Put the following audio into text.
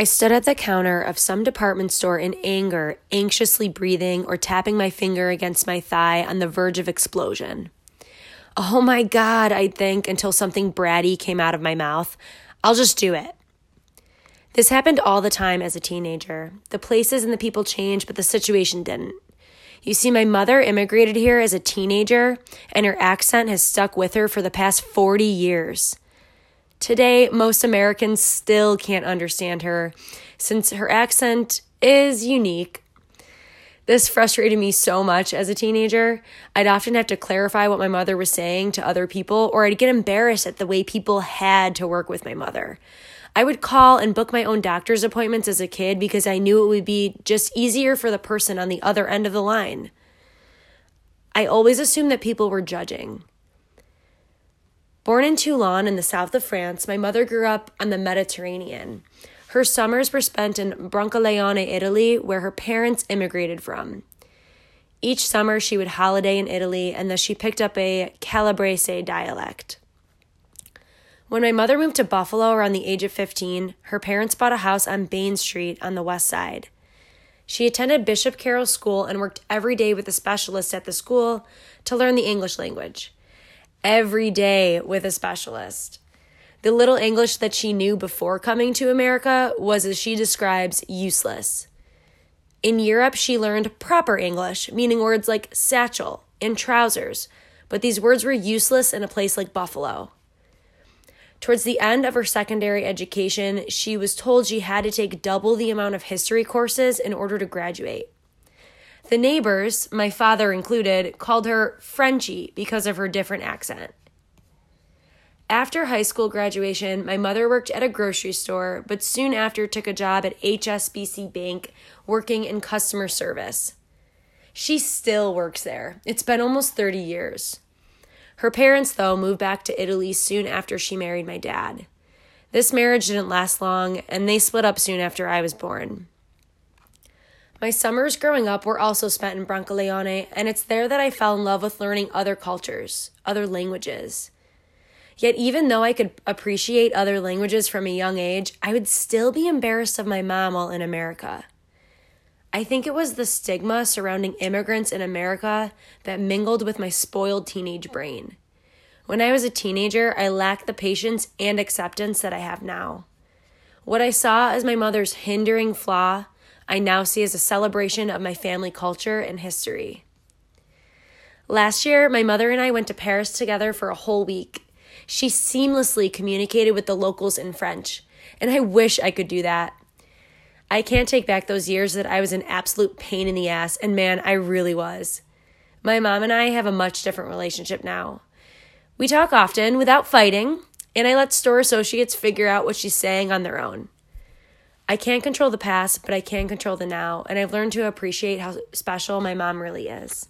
I stood at the counter of some department store in anger, anxiously breathing or tapping my finger against my thigh on the verge of explosion. Oh my God, I'd think until something bratty came out of my mouth. I'll just do it. This happened all the time as a teenager. The places and the people changed, but the situation didn't. You see, my mother immigrated here as a teenager, and her accent has stuck with her for the past 40 years. Today, most Americans still can't understand her since her accent is unique. This frustrated me so much as a teenager. I'd often have to clarify what my mother was saying to other people, or I'd get embarrassed at the way people had to work with my mother. I would call and book my own doctor's appointments as a kid because I knew it would be just easier for the person on the other end of the line. I always assumed that people were judging. Born in Toulon in the south of France, my mother grew up on the Mediterranean. Her summers were spent in Brancaleone, Italy, where her parents immigrated from. Each summer, she would holiday in Italy, and thus she picked up a Calabrese dialect. When my mother moved to Buffalo around the age of 15, her parents bought a house on Bain Street on the west side. She attended Bishop Carroll School and worked every day with a specialist at the school to learn the English language every day with a specialist. The little English that she knew before coming to America was, as she describes, useless. In Europe, she learned proper English, meaning words like satchel and trousers, but these words were useless in a place like Buffalo. Towards the end of her secondary education, she was told she had to take double the amount of history courses in order to graduate. The neighbors, my father included, called her Frenchy because of her different accent. After high school graduation, my mother worked at a grocery store, but soon after took a job at HSBC Bank working in customer service. She still works there. It's been almost 30 years. Her parents, though, moved back to Italy soon after she married my dad. This marriage didn't last long, and they split up soon after I was born. My summers growing up were also spent in Brancaleone, and it's there that I fell in love with learning other cultures, other languages. Yet, even though I could appreciate other languages from a young age, I would still be embarrassed of my mom while in America. I think it was the stigma surrounding immigrants in America that mingled with my spoiled teenage brain. When I was a teenager, I lacked the patience and acceptance that I have now. What I saw as my mother's hindering flaw I now see as a celebration of my family culture and history. Last year, my mother and I went to Paris together for a whole week. She seamlessly communicated with the locals in French, and I wish I could do that. I can't take back those years that I was an absolute pain in the ass, and man, I really was. My mom and I have a much different relationship now. We talk often without fighting, and I let store associates figure out what she's saying on their own. I can't control the past, but I can control the now, and I've learned to appreciate how special my mom really is.